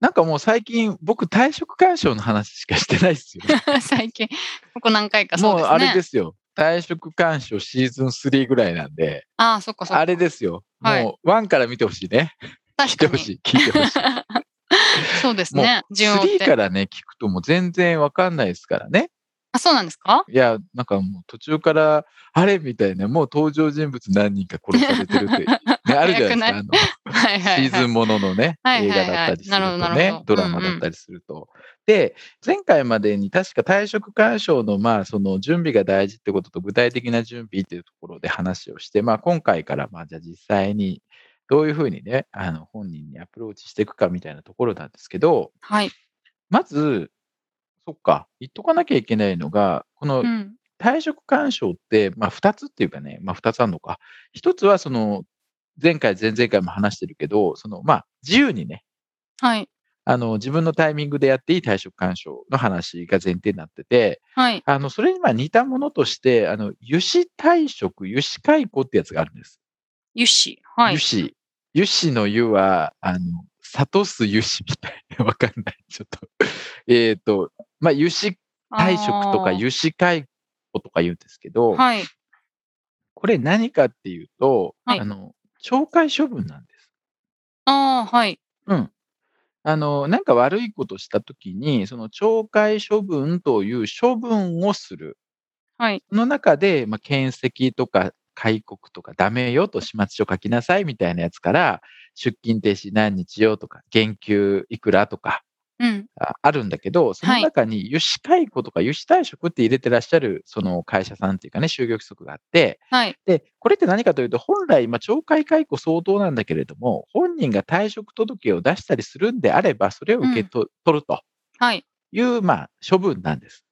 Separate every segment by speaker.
Speaker 1: なんかもう最近、僕、退職干渉の話しかしてないですよ。
Speaker 2: 最近ここ何回かそうですね
Speaker 1: もうあれですよ。退職干渉シーズン3ぐらいなんで、
Speaker 2: ああそっかそっか
Speaker 1: あれですよ。
Speaker 2: はい
Speaker 1: もう、1から見てほしいね。聞
Speaker 2: 確かに
Speaker 1: いてほしい。聞いてほしい。
Speaker 2: そうですね順を追っ
Speaker 1: 3
Speaker 2: て
Speaker 1: からね、聞くともう全然わかんないですからね。
Speaker 2: あそうなんですか？
Speaker 1: いや、なんかもう途中から、あれ？みたいな、もう登場人物何人か殺されてるって、ね、あるじゃないですか。あの
Speaker 2: はいはい、はい、
Speaker 1: シーズンもののね、映画だったりするとねドラマだったりすると。で、前回までに確か退職干渉の、まあ、その準備が大事ってことと具体的な準備っていうところで話をして、まあ、今回から、まあ、じゃあ実際にどういうふうにね、あの、本人にアプローチしていくかみたいなところなんですけど、
Speaker 2: はい、
Speaker 1: まず、そっか、言っとかなきゃいけないのが、この
Speaker 2: うん、
Speaker 1: 退職干渉って、まあ、2つっていうかね、まあ、2つあるのか。1つは、その、前回、前々回も話してるけど、その、まあ、自由にね、
Speaker 2: はい
Speaker 1: あの、自分のタイミングでやっていい退職干渉の話が前提になってて、
Speaker 2: はい
Speaker 1: あの、それにまあ似たものとして、あの、油脂退職、油脂解雇ってやつがあるんです。
Speaker 2: 油脂はい
Speaker 1: 油脂。油脂の油は、あの、諭す油脂みたいな、わかんない。ちょっと。えっと、まあ、油脂退職とか油脂解雇とか言うんですけど、
Speaker 2: はい
Speaker 1: これ何かっていうと、
Speaker 2: はい
Speaker 1: あの、懲戒処分なんです。
Speaker 2: あーはい
Speaker 1: うん。あの、なんか悪いことしたときに、その懲戒処分という処分をする。
Speaker 2: はい
Speaker 1: その中で、まあ、検責とか戒告とかダメよと始末書書きなさいみたいなやつから、出勤停止何日よとか、減給いくらとか、
Speaker 2: うん。
Speaker 1: ああるんだけど、その
Speaker 2: はい
Speaker 1: 中に油脂解雇とか油脂退職って入れてらっしゃるその会社さんっていうかね、就業規則があって、
Speaker 2: はい。
Speaker 1: で、これって何かというと、本来、まあ、懲戒解雇相当なんだけれども、本人が退職届を出したりするんであれば、それを受けと、取ると
Speaker 2: はい。
Speaker 1: いう、まあ、処分なんです。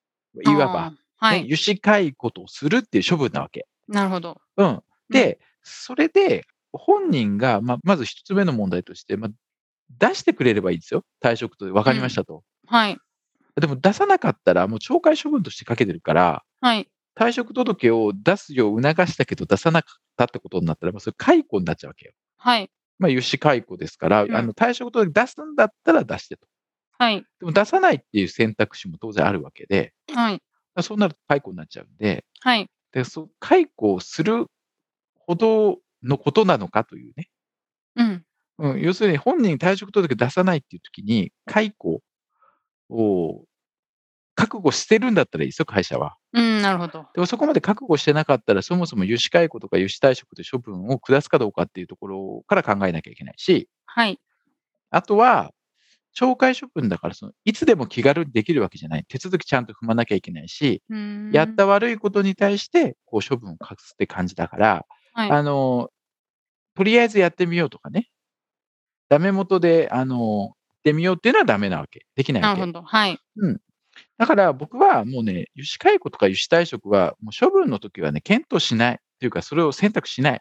Speaker 1: いわば、
Speaker 2: あーは
Speaker 1: ね
Speaker 2: い
Speaker 1: 油脂解雇とするっていう処分なわけ。
Speaker 2: なるほど。
Speaker 1: うん。で、それで、本人が、まあ、まず一つ目の問題として、まあ、出してくれればいいですよ。退職と分かりましたと。
Speaker 2: はい
Speaker 1: でも出さなかったら、もう懲戒処分としてかけてるから、
Speaker 2: はい
Speaker 1: 退職届を出すよう促したけど出さなかったってことになったら、まあ、それ解雇になっちゃうわけよ。
Speaker 2: はい
Speaker 1: まあ、油脂解雇ですから、
Speaker 2: うん
Speaker 1: あの退職届出すんだったら出してと。
Speaker 2: はい
Speaker 1: でも出さないっていう選択肢も当然あるわけで、
Speaker 2: はい
Speaker 1: そうなると解雇になっちゃうんで、
Speaker 2: はい
Speaker 1: でそう解雇をするほどのことなのかというね。
Speaker 2: うん
Speaker 1: うん、要するに本人退職届出さないっていう時に、解雇を覚悟してるんだったらいいですよ、会社は。
Speaker 2: うんなるほど
Speaker 1: でもそこまで覚悟してなかったら、そもそも油脂解雇とか油脂退職という処分を下すかどうかっていうところから考えなきゃいけないし、
Speaker 2: はい
Speaker 1: あとは、懲戒処分だからその、いつでも気軽にできるわけじゃない。手続きちゃんと踏まなきゃいけないし、やった悪いことに対して、こう処分を隠すって感じだから、
Speaker 2: はい
Speaker 1: あの、とりあえずやってみようとかね。ダメ元で、あの、やってみようっていうのはダメなわけ。できないわけ
Speaker 2: なるほ。どはい
Speaker 1: だから僕はもうね、油脂解雇とか油脂退職は、もう処分の時はね、検討しない。っていうか、それを選択しない。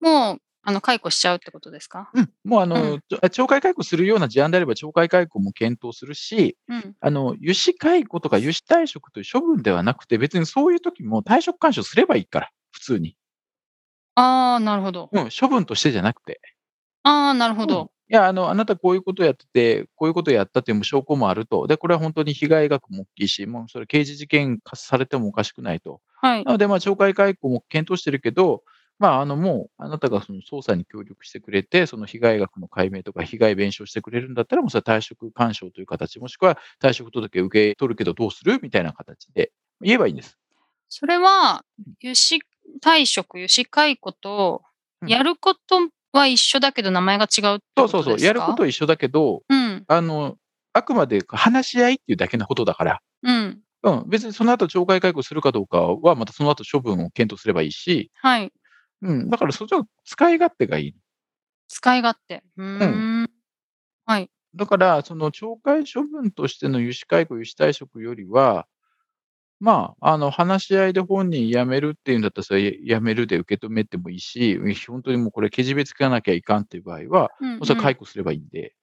Speaker 2: もうあの解雇しちゃうってことですか？
Speaker 1: うん。もうあの、
Speaker 2: うん
Speaker 1: 懲戒解雇するような事案であれば、懲戒解雇も検討するし、
Speaker 2: うん
Speaker 1: あの、油脂解雇とか油脂退職という処分ではなくて、別にそういう時も退職干渉すればいいから、普通に。
Speaker 2: ああなるほど
Speaker 1: うん、処分としてじゃなくて。
Speaker 2: ああなるほ
Speaker 1: うん
Speaker 2: ど
Speaker 1: いや、あの、あなたこういうことやってて、こういうことやったっていう証拠もあると。で、これは本当に被害額も大きいし、もうそれ刑事事件化されてもおかしくないと。
Speaker 2: はい
Speaker 1: なので、まあ、懲戒解雇も検討してるけど、まあ、あの、もう、あなたがその捜査に協力してくれて、その被害額の解明とか被害弁償してくれるんだったら、もうそれは退職干渉という形、もしくは退職届受け取るけどどうする？みたいな形で言えばいいんです。
Speaker 2: それは油脂退職油脂解雇と
Speaker 1: うん
Speaker 2: やることは一緒だけど名前が違う
Speaker 1: そうそうそう。やることは一緒だけど、
Speaker 2: うん。
Speaker 1: あの、あくまで話し合いっていうだけのことだから、
Speaker 2: うん。
Speaker 1: うん、別にその後懲戒解雇するかどうかは、またその後処分を検討すればいいし、
Speaker 2: はい。
Speaker 1: うん、だからそっちは使い勝手がいい。
Speaker 2: 使い勝手。うーん。はい。
Speaker 1: だから、その懲戒処分としての諭旨解雇、諭旨退職よりは、まあ、あの、話し合いで本人辞めるっていうんだったら、それ辞めるで受け止めてもいいし、本当にもうこれ、けじめつけなきゃいかんっていう場合は、
Speaker 2: うん
Speaker 1: もうそれ解雇すればいいんで。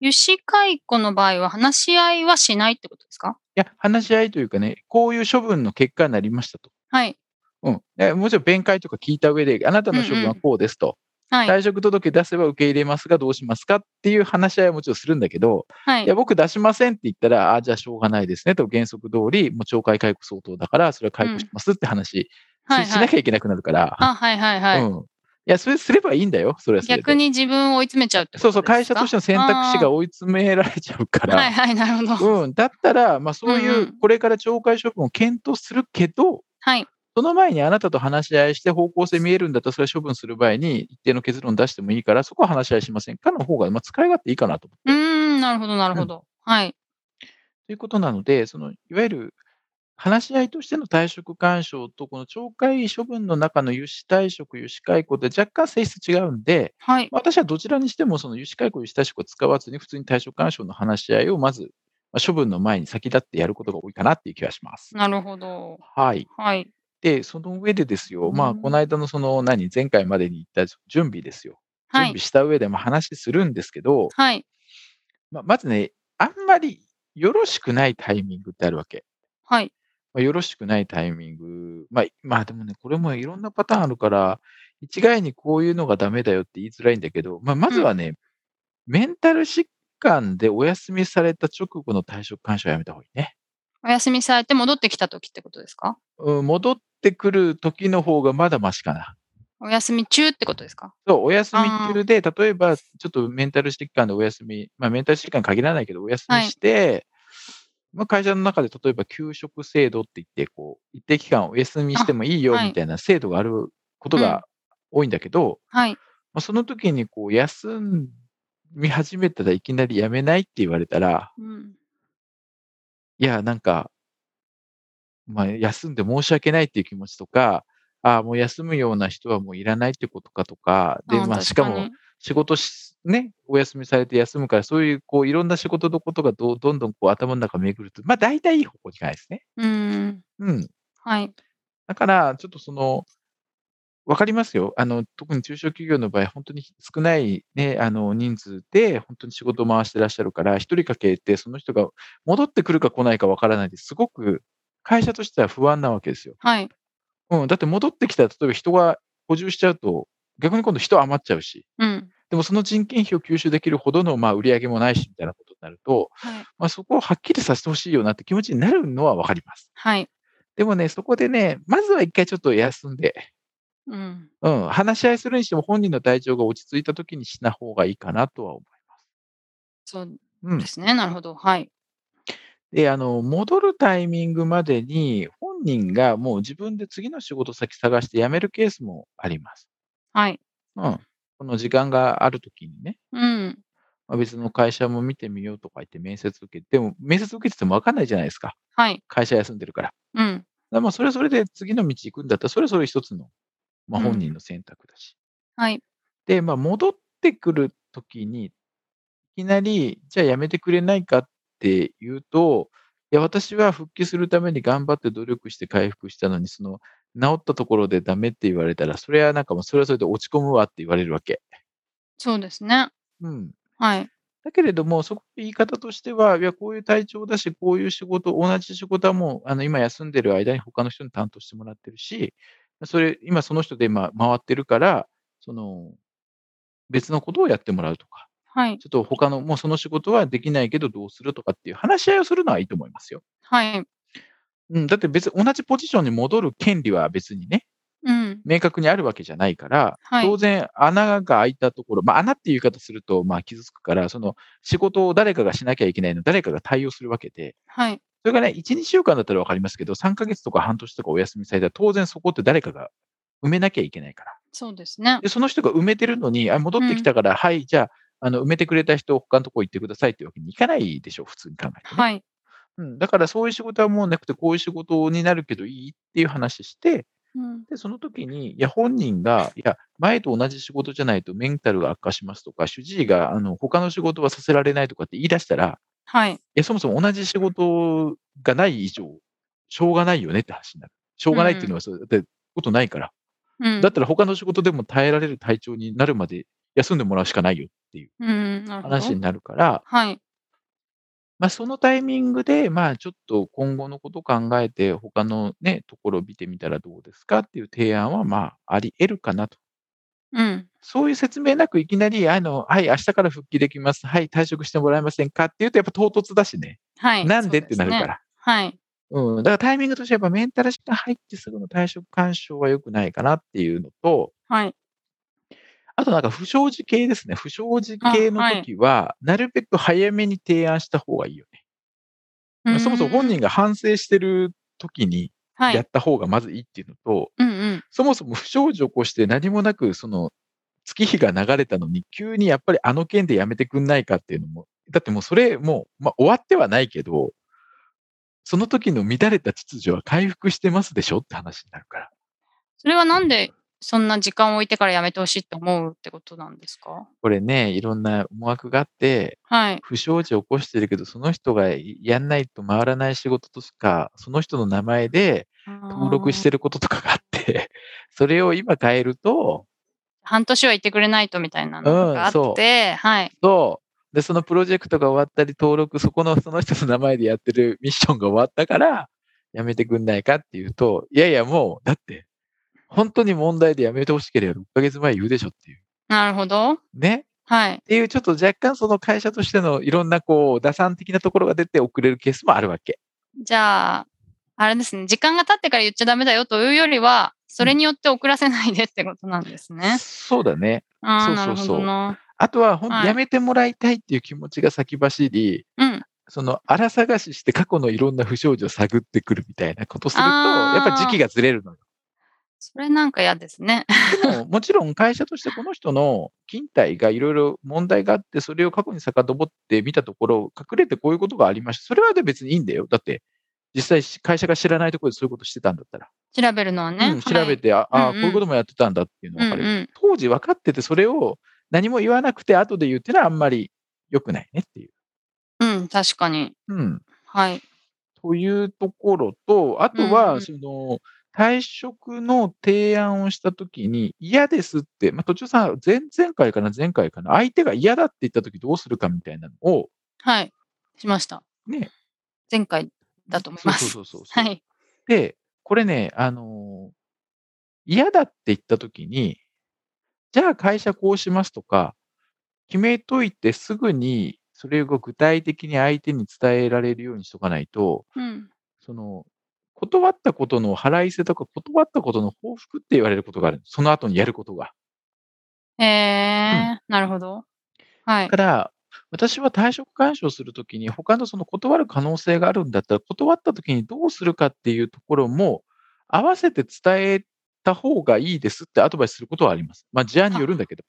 Speaker 2: 諭旨解雇の場合は話し合いはしないってことですか？
Speaker 1: いや、話し合いというかね、こういう処分の結果になりましたと。
Speaker 2: はい。
Speaker 1: うん。えもちろん弁解とか聞いた上で、あなたの処分はこうですと。
Speaker 2: はい。
Speaker 1: 退職届出せば受け入れますがどうしますかっていう話し合いはもちろんするんだけど、
Speaker 2: はい
Speaker 1: いや、。僕出しませんって言ったら、あじゃあしょうがないですねと、原則通り、もう懲戒解雇相当だから、それは解雇しますって話し,、
Speaker 2: はい。
Speaker 1: しなきゃいけなくなるから、
Speaker 2: あ、はいはいはい。
Speaker 1: うん。いや、それすればいいんだよ、それは。
Speaker 2: 逆に自分を追い詰めちゃうって
Speaker 1: そうそう、会社としての選択肢が追い詰められちゃうから、
Speaker 2: はいはい、なるほど。
Speaker 1: うん、だったら、まあ、そういう、
Speaker 2: うんうん
Speaker 1: これから懲戒処分を検討するけど、
Speaker 2: はい。
Speaker 1: その前にあなたと話し合いして方向性見えるんだったら、それは処分する前に一定の結論出してもいいから、そこは話し合いしませんかの方が、まあ、使い勝手いいかなと思って。
Speaker 2: うーん、なるほどなるほど。はい。
Speaker 1: ということなので、そのいわゆる話し合いとしての退職勧奨と、この懲戒処分の中の諭旨退職、諭旨解雇って若干性質違うんで、
Speaker 2: はい。
Speaker 1: 私はどちらにしてもその諭旨解雇、諭旨退職を使わずに、普通に退職勧奨の話し合いをまず、まあ処分の前に先立ってやることが多いかなっていう気がします。
Speaker 2: なるほど。
Speaker 1: はい。
Speaker 2: はい。
Speaker 1: で、その上でですよ、まあ、
Speaker 2: うん
Speaker 1: この間のその、何、前回までに言った準備ですよ。準
Speaker 2: はい
Speaker 1: 備。した上で、まあ、話するんですけど、
Speaker 2: はい。
Speaker 1: まあ、まずね、あんまりよろしくないタイミングってあるわけ。
Speaker 2: はい。
Speaker 1: まあ、よろしくないタイミング。まあ、まあでもね、これもいろんなパターンあるから、一概にこういうのがダメだよって言いづらいんだけど、まあ、まずはね、メンタル疾患でお休みされた直後の退職勧奨はやめた方がいいね。
Speaker 2: お休みされて戻ってきた時ってことですか？
Speaker 1: うん、戻ってくる時の方がまだマシかな。
Speaker 2: お休み中ってことですか？
Speaker 1: そう、お休み中で、例えば、ちょっとメンタル疾患でお休み、まあ、メンタル疾患に限らないけど、お休みして、まあ、会社の中で例えば休職制度って言って、こう、一定期間お休みしてもいいよ
Speaker 2: あはい
Speaker 1: みたいな制度があることが多いんだけど、
Speaker 2: はい。
Speaker 1: まあ、その時にこう、休み始めたらいきなり辞めないって言われたら、
Speaker 2: うん。
Speaker 1: いや、なんか、まあ、休んで申し訳ないっていう気持ちとか、ああ、もう休むような人はもういらないってことかとか、で、
Speaker 2: あ
Speaker 1: まあ、しかも、仕事し、ね、お休みされて休むから、そういう、こう、いろんな仕事のことがどどんどんこう頭の中巡ると、まあ、大体いい方向にいかないですね。
Speaker 2: うーん。
Speaker 1: うん。
Speaker 2: はい。
Speaker 1: だから、ちょっとその、わかりますよ。あの、特に中小企業の場合、本当に少ないね、あの、人数で、本当に仕事を回してらっしゃるから、一人かけて、その人が戻ってくるか来ないかわからないです。すごく、会社としては不安なわけですよ。
Speaker 2: はい。
Speaker 1: うん。だって戻ってきたら、例えば人が補充しちゃうと、逆に今度人余っちゃうし。
Speaker 2: うん。
Speaker 1: でもその人件費を吸収できるほどのまあ売り上げもないしみたいなことになると、
Speaker 2: はい。
Speaker 1: まあ、そこをはっきりさせてほしいよなって気持ちになるのはわかります。
Speaker 2: はい。
Speaker 1: でもね、そこでね、まずは一回ちょっと休んで、
Speaker 2: うん。
Speaker 1: うん、話し合いするにしても本人の体調が落ち着いた時にしな方がいいかなとは思います。
Speaker 2: そう
Speaker 1: うん
Speaker 2: で。すね。なるほど。はい。
Speaker 1: で、あの、戻るタイミングまでに本人がもう自分で次の仕事先探して辞めるケースもあります。
Speaker 2: はい。
Speaker 1: うん。この時間がある時にね、
Speaker 2: うん。
Speaker 1: まあ、別の会社も見てみようとか言って面接受けて、でも面接受けてても分かんないじゃないですか。
Speaker 2: はい。
Speaker 1: 会社休んでるから。
Speaker 2: うん。
Speaker 1: らまあそれはそれで次の道行くんだったら、それはそれ一つの、まあ、
Speaker 2: うん
Speaker 1: 本人の選択だし。
Speaker 2: はい。
Speaker 1: で、まあ、戻ってくるときに、いきなり、じゃあ辞めてくれないかって言うと、いや、私は復帰するために頑張って努力して回復したのに、その、治ったところでダメって言われたら、それはなんかもう、それはそれで落ち込むわって言われるわけ。
Speaker 2: そうですね。
Speaker 1: うん。
Speaker 2: はい。
Speaker 1: だけれども、そこ言い方としては、いや、こういう体調だし、こういう仕事、同じ仕事はもう、あの、今休んでる間に他の人に担当してもらってるし、それ、今その人で今回ってるから、その、別のことをやってもらうとか、
Speaker 2: はい。
Speaker 1: ちょっと他の、もうその仕事はできないけどどうするとかっていう話し合いをするのはいいと思いますよ。
Speaker 2: はい。
Speaker 1: うん、だって別に同じポジションに戻る権利は別にね、
Speaker 2: うん。
Speaker 1: 明確にあるわけじゃないから、
Speaker 2: はい
Speaker 1: 当然穴が開いたところ、まあ穴っていう言い方すると、まあ傷つくから、その仕事を誰かがしなきゃいけないの、誰かが対応するわけで、
Speaker 2: はい。
Speaker 1: それがね、1、2週間だったらわかりますけど、3ヶ月とか半年とかお休みされたら、当然そこって誰かが埋めなきゃいけないから。
Speaker 2: そうですね。
Speaker 1: で、その人が埋めてるのに、あ戻ってきたから、はい、じゃあ、あの埋めてくれた人、他のとこ行ってくださいっていうわけにいかないでしょ、普通に考えて、ね。
Speaker 2: はい。
Speaker 1: うん、だからそういう仕事はもうなくて、こういう仕事になるけどいいっていう話して、
Speaker 2: うん。
Speaker 1: で、その時に、いや、本人が、いや、前と同じ仕事じゃないとメンタルが悪化しますとか、主治医が、あの、他の仕事はさせられないとかって言い出したら、
Speaker 2: はい。
Speaker 1: いや、そもそも同じ仕事がない以上、しょうがないよねって話になる。しょうがないっていうのは、そうだってことないから。
Speaker 2: うん。
Speaker 1: だったら他の仕事でも耐えられる体調になるまで休んでもらうしかないよっていう。話になるから、
Speaker 2: はい。
Speaker 1: まあ、そのタイミングで、まあ、ちょっと今後のことを考えて、他のね、ところを見てみたらどうですかっていう提案は、まあ、あり得るかなと。
Speaker 2: うん。
Speaker 1: そういう説明なくいきなり、あの、はい、明日から復帰できます。はい、退職してもらえませんかっていうと、やっぱ唐突だしね。
Speaker 2: はい。
Speaker 1: なんでってなるか。ら。
Speaker 2: はい。
Speaker 1: うん。だからタイミングとしてやっぱメンタル疾患入ってすぐの退職干渉は良くないかなっていうのと、
Speaker 2: はい。
Speaker 1: あとなんか不祥事系ですね。不祥事系の時は、なるべく早めに提案した方がいいよね。そもそも本人
Speaker 2: が、
Speaker 1: が反省してる時に
Speaker 2: はい。
Speaker 1: やった方がまずいいっていうのと、
Speaker 2: うんうん。
Speaker 1: そもそも不祥事を起こして何もなく、その月日が流れたのに、急にやっぱりあの件でやめてくんないかっていうのも、だってもうそれもう、まあ、終わってはないけど、その時の乱れた秩序は回復してますでしょって話になるから。
Speaker 2: それはなんで、そんな時間を置いてからやめてほしいって思うってことなんですか？
Speaker 1: これね、いろんな思惑があって、
Speaker 2: はい。
Speaker 1: 不祥事を起こしてるけど、その人がやんないと回らない仕事とか、その人の名前で登録してることとかがあって、それを今変えると、
Speaker 2: 半年は行ってくれないとみたいなのがあ
Speaker 1: うんそ
Speaker 2: って、はい。
Speaker 1: そう。で、そのプロジェクトが終わったり、登録、そこの、その人の名前でやってるミッションが終わったから、やめてくんないかっていうと、いやいやもう、だって、本当に問題でやめてほしければ6ヶ月前言うでしょっていう。
Speaker 2: なるほど。
Speaker 1: ね？
Speaker 2: はい。
Speaker 1: っていう、ちょっと若干その会社としてのいろんなこう、打算的なところが出て遅れるケースもあるわけ。
Speaker 2: じゃあ、あれですね。時間が経ってから言っちゃダメだよというよりは、それによって遅らせないでってことなんですね。
Speaker 1: そうだね。
Speaker 2: ああ、
Speaker 1: そう
Speaker 2: なるほ
Speaker 1: そうそう。あとは、ほん
Speaker 2: はい
Speaker 1: やめてもらいたいっていう気持ちが先走り、
Speaker 2: うん。
Speaker 1: その、荒探しして過去のいろんな不祥事を探ってくるみたいなことすると、やっぱ時期がずれるのよ。
Speaker 2: それなんか嫌ですね。
Speaker 1: でも、もちろん会社としてこの人の勤怠がいろいろ問題があって、それを過去に遡って見たところ、隠れてこういうことがありました。それはで別にいいんだよ。だって、実際会社が知らないところでそういうことしてたんだったら。
Speaker 2: 調べるのはね。
Speaker 1: うん、調べて、ああ、
Speaker 2: うんうん
Speaker 1: こういうこともやってたんだっていうの
Speaker 2: は
Speaker 1: 分かる。
Speaker 2: うんうん。
Speaker 1: 当時分かってて、それを何も言わなくて後で言うっていうのはあんまり良くないねっていう。
Speaker 2: うん、確かに。
Speaker 1: うん。
Speaker 2: はい。
Speaker 1: というところと、あと
Speaker 2: うんう
Speaker 1: は、
Speaker 2: ん
Speaker 1: その、退職の提案をしたときに、嫌ですって、まあ、途中さん、前々回かな、前回かな、相手が嫌だって言ったときどうするかみたいなのを、
Speaker 2: はい。しました。
Speaker 1: ね、
Speaker 2: 前回だと思います。
Speaker 1: そうそうそうそう。
Speaker 2: はい。
Speaker 1: で、これね、あのー嫌だって言ったときに、じゃあ会社こうしますとか、決めといてすぐにそれを具体的に相手に伝えられるようにしとかないと、
Speaker 2: うん。
Speaker 1: その、断ったことの腹いせとか、断ったことの報復って言われることがある。その後にやることが。
Speaker 2: えー、なるほど。はい
Speaker 1: だ。から、私は退職干渉するときに、他のその断る可能性があるんだったら、断ったときにどうするかっていうところも、合わせて伝えた方がいいですってアドバイスすることはあります。まあ、事案によるんだけど。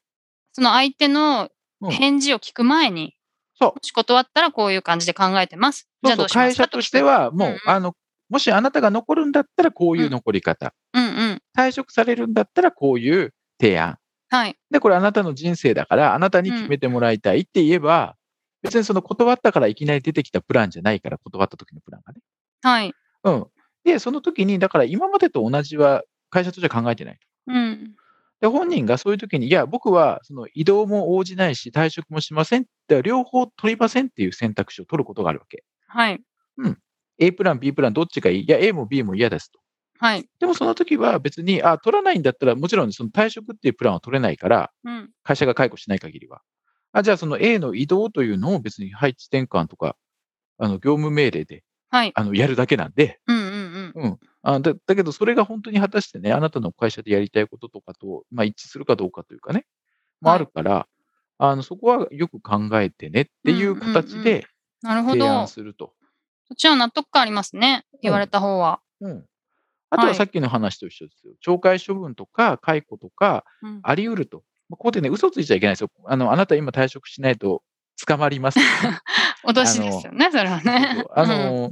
Speaker 2: その相手の
Speaker 1: うん
Speaker 2: 返事を聞く前に、
Speaker 1: そう
Speaker 2: もし断ったらこういう感じで考えてます。じゃあど
Speaker 1: そうそうう、
Speaker 2: しますか？
Speaker 1: 会社としては、もう、
Speaker 2: うんうん
Speaker 1: あの、もしあなたが残るんだったら、こういう残り方。
Speaker 2: うんうん。
Speaker 1: 退職されるんだったら、こういう提案。
Speaker 2: はい。
Speaker 1: で、これあなたの人生だから、あなたに決めてもらいたいって言えば、別にその断ったからいきなり出てきたプランじゃないから、断った時のプランがね。
Speaker 2: はい。
Speaker 1: うん。で、その時に、だから今までと同じは会社としては考えてない。
Speaker 2: うん。
Speaker 1: で、本人がそういう時に、いや、僕はその移動も応じないし、退職もしませんって、両方取りませんっていう選択肢を取ることがあるわけ。
Speaker 2: はい。
Speaker 1: A プラン、B プラン、どっちがいい？いや、A も B も嫌ですと。
Speaker 2: はい。
Speaker 1: でもその時は別に、あ、取らないんだったら、もちろんその退職っていうプランは取れないから、
Speaker 2: うん。
Speaker 1: 会社が解雇しない限りは。あ、じゃあその A の移動というのを別に配置転換とか、あの、業務命令で、
Speaker 2: はい。
Speaker 1: あの、やるだけなんで、
Speaker 2: うんうんうん。
Speaker 1: あだだけどそれが本当に果たしてね、あなたの会社でやりたいこととかと、まあ、一致するかどうかというかね、もあるから、あの、そこはよく考えてねっていう形で
Speaker 2: なるほ
Speaker 1: 提案
Speaker 2: ど。
Speaker 1: すると。
Speaker 2: そっちは納得感ありますね。言われた方は。
Speaker 1: うん。あとはさっきの話と一緒ですよ。懲戒処分とか解雇とか
Speaker 2: うん。
Speaker 1: あり得ると。まあここでね、嘘ついちゃいけないですよ。あの、あなた今退職しないと捕まりますね、
Speaker 2: 脅しですよね、それはね。
Speaker 1: そうそうあの、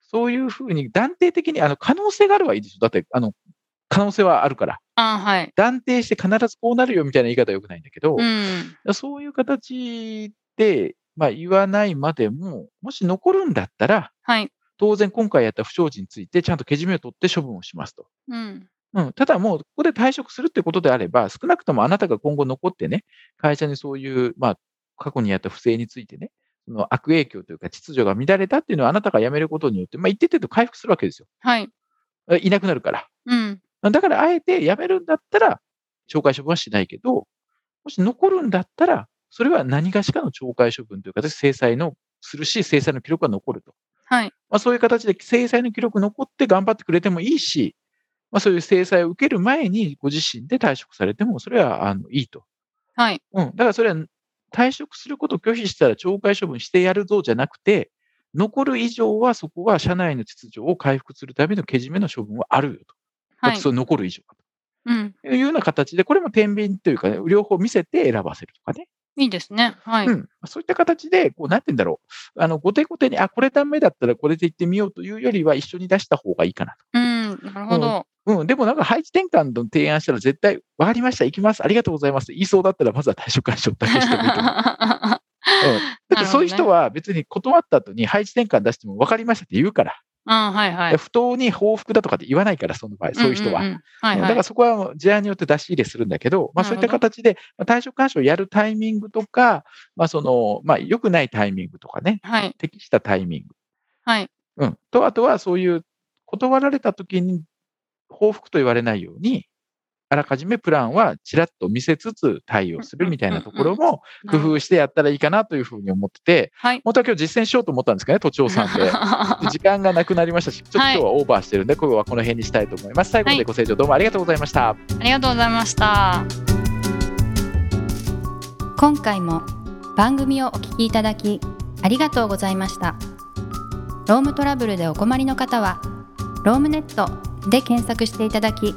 Speaker 1: そういうふうに断定的に、あの、可能性があるはいいですよ。だって、あの、可能性はあるから。
Speaker 2: あはい。
Speaker 1: 断定して必ずこうなるよみたいな言い方は良くないんだけど、
Speaker 2: うん。
Speaker 1: そういう形で、まあ、言わないまでも、もし残るんだったら、
Speaker 2: はい。
Speaker 1: 当然今回やった不祥事についてちゃんとけじめを取って処分をしますと。
Speaker 2: うん。
Speaker 1: うん、ただもう、ここで退職するってことであれば、少なくともあなたが今後残ってね、会社にそういう、まあ、過去にやった不正についてね、その悪影響というか秩序が乱れたっていうのはあなたが辞めることによって、まあ、一定程度回復するわけですよ。
Speaker 2: はい。
Speaker 1: いなくなるから。
Speaker 2: うん。
Speaker 1: だから、あえて辞めるんだったら、懲戒処分はしないけど、もし残るんだったら、それは何がしかの懲戒処分という形で制裁のするし、制裁の記録が残ると。
Speaker 2: はい。
Speaker 1: まあ、そういう形で制裁の記録残って頑張ってくれてもいいし、まあ、そういう制裁を受ける前にご自身で退職されても、それはあのいいと。
Speaker 2: はい。
Speaker 1: うん。だからそれは退職することを拒否したら懲戒処分してやるぞじゃなくて、残る以上はそこは社内の秩序を回復するためのけじめの処分はあるよと。だ
Speaker 2: はい。
Speaker 1: 残る以上は
Speaker 2: うん。
Speaker 1: というような形で、これも天秤というかね、両方見せて選ばせるとかね。
Speaker 2: いいですね。はい。
Speaker 1: うん。そういった形で、こう、なんて言うんだろう。あの、後手後手に、あ、これダメだったらこれで行ってみようというよりは、一緒に出した方がいいかなと。
Speaker 2: うん。なるほど。
Speaker 1: うん、でもなんか配置転換の提案したら絶対、わかりました、行きます、ありがとうございます言いそうだったら、まずは退職解消だけしてもいいと思う。うん、だってそういう人は別に断った後に配置転換出しても分かりましたって言うから、
Speaker 2: あはいはい。
Speaker 1: 不当に報復だとかって言わないから、その場合、そういう人は。だから。そこは事案によって出し入れするんだけど、まあ、そういった形で、まあ退職勧奨をやるタイミングとか、まあそのまあ、良くないタイミングとかね、
Speaker 2: はい。
Speaker 1: 適したタイミング、
Speaker 2: はい。
Speaker 1: うん、と、あとはそういう断られた時に報復と言われないように、あらかじめプランはちらっと見せつつ対応するみたいなところも工夫してやったらいいかなというふうに思ってて、
Speaker 2: はい。
Speaker 1: 本当は今日実践しようと思ったんですけどね、都庁さんで。で時間がなくなりましたし、ちょっと今日はオーバーしてるんで、今日はこの辺にしたいと思います。最後までご清聴どうもありがとうございました。
Speaker 2: ありがとうございました。
Speaker 3: 今回も番組をお聞きいただきありがとうございましたロームトラブルでお困りの方はロームネットで検索していただき